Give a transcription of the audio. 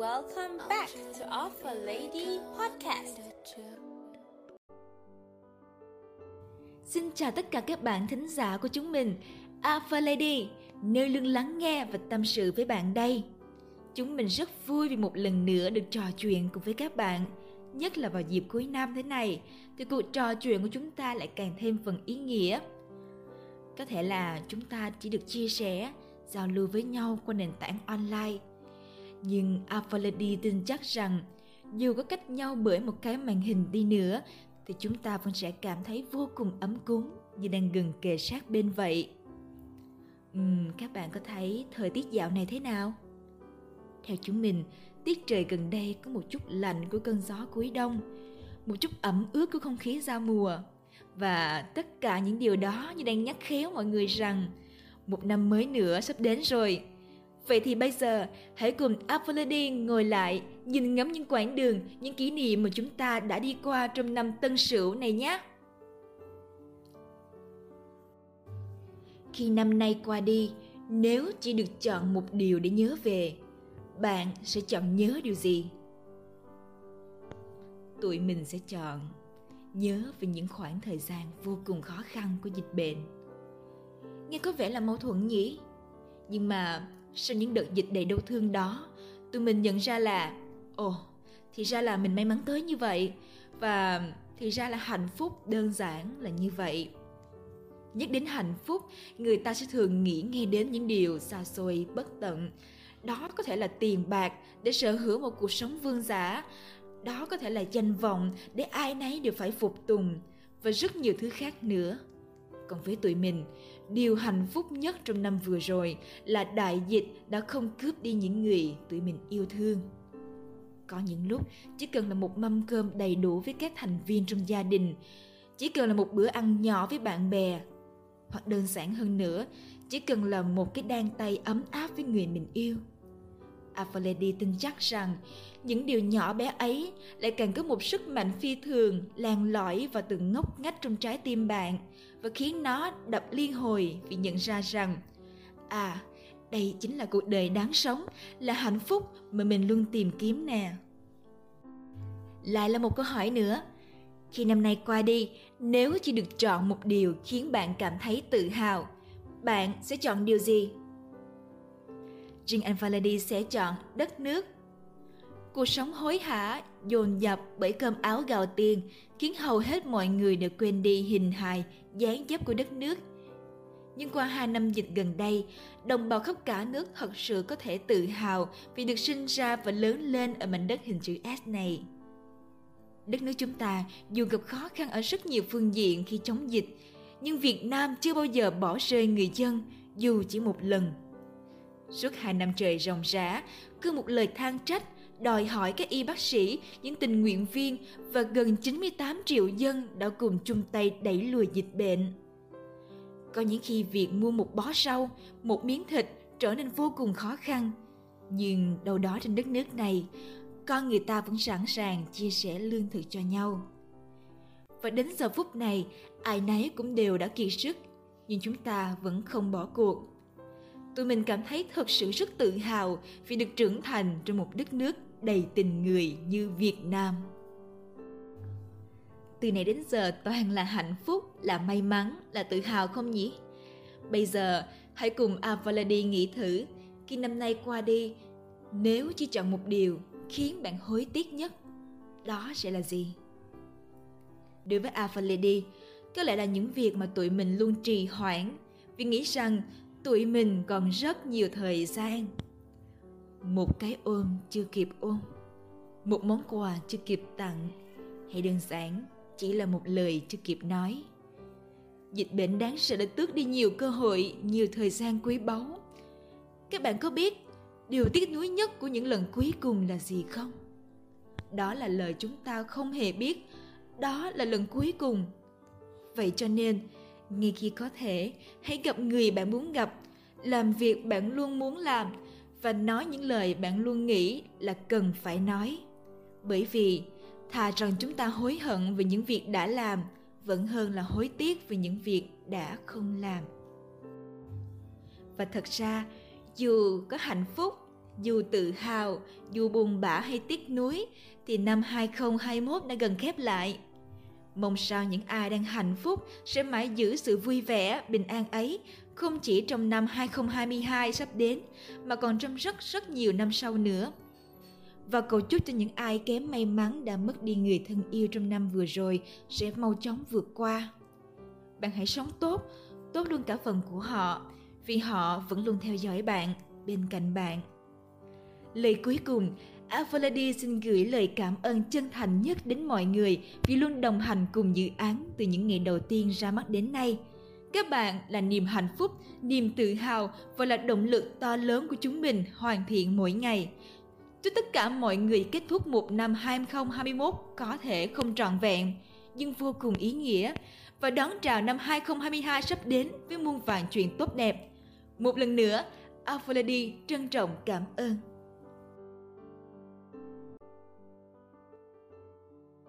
Welcome back to Offer Lady Podcast. Xin chào tất cả các bạn thính giả của chúng mình, Alpha Lady, nơi luôn lắng nghe và tâm sự với bạn đây. Chúng mình rất vui vì một lần nữa được trò chuyện cùng với các bạn, nhất là vào dịp cuối năm thế này, thì cuộc trò chuyện của chúng ta lại càng thêm phần ý nghĩa. Có thể là chúng ta chỉ được chia sẻ, giao lưu với nhau qua nền tảng online. Nhưng Alpha tin chắc rằng dù có cách nhau bởi một cái màn hình đi nữa thì chúng ta vẫn sẽ cảm thấy vô cùng ấm cúng như đang gần kề sát bên vậy. Uhm, các bạn có thấy thời tiết dạo này thế nào? Theo chúng mình, tiết trời gần đây có một chút lạnh của cơn gió cuối đông, một chút ẩm ướt của không khí giao mùa. Và tất cả những điều đó như đang nhắc khéo mọi người rằng một năm mới nữa sắp đến rồi. Vậy thì bây giờ hãy cùng Aphrodite ngồi lại, nhìn ngắm những quãng đường, những kỷ niệm mà chúng ta đã đi qua trong năm Tân Sửu này nhé. Khi năm nay qua đi, nếu chỉ được chọn một điều để nhớ về, bạn sẽ chọn nhớ điều gì? Tụi mình sẽ chọn nhớ về những khoảng thời gian vô cùng khó khăn của dịch bệnh. Nghe có vẻ là mâu thuẫn nhỉ? Nhưng mà sau những đợt dịch đầy đau thương đó, tụi mình nhận ra là ồ, thì ra là mình may mắn tới như vậy và thì ra là hạnh phúc đơn giản là như vậy. Nhắc đến hạnh phúc, người ta sẽ thường nghĩ ngay đến những điều xa xôi, bất tận. Đó có thể là tiền bạc để sở hữu một cuộc sống vương giả. Đó có thể là danh vọng để ai nấy đều phải phục tùng và rất nhiều thứ khác nữa. Còn với tụi mình, điều hạnh phúc nhất trong năm vừa rồi là đại dịch đã không cướp đi những người tụi mình yêu thương. Có những lúc chỉ cần là một mâm cơm đầy đủ với các thành viên trong gia đình, chỉ cần là một bữa ăn nhỏ với bạn bè, hoặc đơn giản hơn nữa, chỉ cần là một cái đan tay ấm áp với người mình yêu. Aphrodite tin chắc rằng những điều nhỏ bé ấy lại càng có một sức mạnh phi thường, lan lỏi vào từng ngóc ngách trong trái tim bạn và khiến nó đập liên hồi vì nhận ra rằng à đây chính là cuộc đời đáng sống, là hạnh phúc mà mình luôn tìm kiếm nè. Lại là một câu hỏi nữa. Khi năm nay qua đi, nếu chỉ được chọn một điều khiến bạn cảm thấy tự hào, bạn sẽ chọn điều gì? Jean anh sẽ chọn đất nước. Cuộc sống hối hả, dồn dập bởi cơm áo gạo tiền khiến hầu hết mọi người đều quên đi hình hài, dáng dấp của đất nước. Nhưng qua hai năm dịch gần đây, đồng bào khắp cả nước thật sự có thể tự hào vì được sinh ra và lớn lên ở mảnh đất hình chữ S này. Đất nước chúng ta dù gặp khó khăn ở rất nhiều phương diện khi chống dịch, nhưng Việt Nam chưa bao giờ bỏ rơi người dân dù chỉ một lần Suốt hai năm trời ròng rã, cứ một lời than trách, đòi hỏi các y bác sĩ, những tình nguyện viên và gần 98 triệu dân đã cùng chung tay đẩy lùi dịch bệnh. Có những khi việc mua một bó rau, một miếng thịt trở nên vô cùng khó khăn. Nhưng đâu đó trên đất nước này, con người ta vẫn sẵn sàng chia sẻ lương thực cho nhau. Và đến giờ phút này, ai nấy cũng đều đã kiệt sức, nhưng chúng ta vẫn không bỏ cuộc tụi mình cảm thấy thật sự rất tự hào vì được trưởng thành trong một đất nước đầy tình người như Việt Nam. Từ nay đến giờ toàn là hạnh phúc, là may mắn, là tự hào không nhỉ? Bây giờ hãy cùng Avaladi nghĩ thử khi năm nay qua đi, nếu chỉ chọn một điều khiến bạn hối tiếc nhất, đó sẽ là gì? Đối với Avaladi, có lẽ là những việc mà tụi mình luôn trì hoãn vì nghĩ rằng tụi mình còn rất nhiều thời gian. Một cái ôm chưa kịp ôm, một món quà chưa kịp tặng. Hay đơn giản, chỉ là một lời chưa kịp nói. Dịch bệnh đáng sợ đã tước đi nhiều cơ hội, nhiều thời gian quý báu. Các bạn có biết, điều tiếc nuối nhất của những lần cuối cùng là gì không? Đó là lời chúng ta không hề biết. Đó là lần cuối cùng. Vậy cho nên ngay khi có thể hãy gặp người bạn muốn gặp làm việc bạn luôn muốn làm và nói những lời bạn luôn nghĩ là cần phải nói bởi vì thà rằng chúng ta hối hận về những việc đã làm vẫn hơn là hối tiếc về những việc đã không làm và thật ra dù có hạnh phúc Dù tự hào, dù buồn bã hay tiếc nuối, thì năm 2021 đã gần khép lại. Mong sao những ai đang hạnh phúc sẽ mãi giữ sự vui vẻ, bình an ấy, không chỉ trong năm 2022 sắp đến, mà còn trong rất rất nhiều năm sau nữa. Và cầu chúc cho những ai kém may mắn đã mất đi người thân yêu trong năm vừa rồi sẽ mau chóng vượt qua. Bạn hãy sống tốt, tốt luôn cả phần của họ, vì họ vẫn luôn theo dõi bạn, bên cạnh bạn. Lời cuối cùng, Aphrodite xin gửi lời cảm ơn chân thành nhất đến mọi người vì luôn đồng hành cùng dự án từ những ngày đầu tiên ra mắt đến nay. Các bạn là niềm hạnh phúc, niềm tự hào và là động lực to lớn của chúng mình hoàn thiện mỗi ngày. Chúc tất cả mọi người kết thúc một năm 2021 có thể không trọn vẹn, nhưng vô cùng ý nghĩa và đón chào năm 2022 sắp đến với muôn vàn chuyện tốt đẹp. Một lần nữa, Aphrodite trân trọng cảm ơn.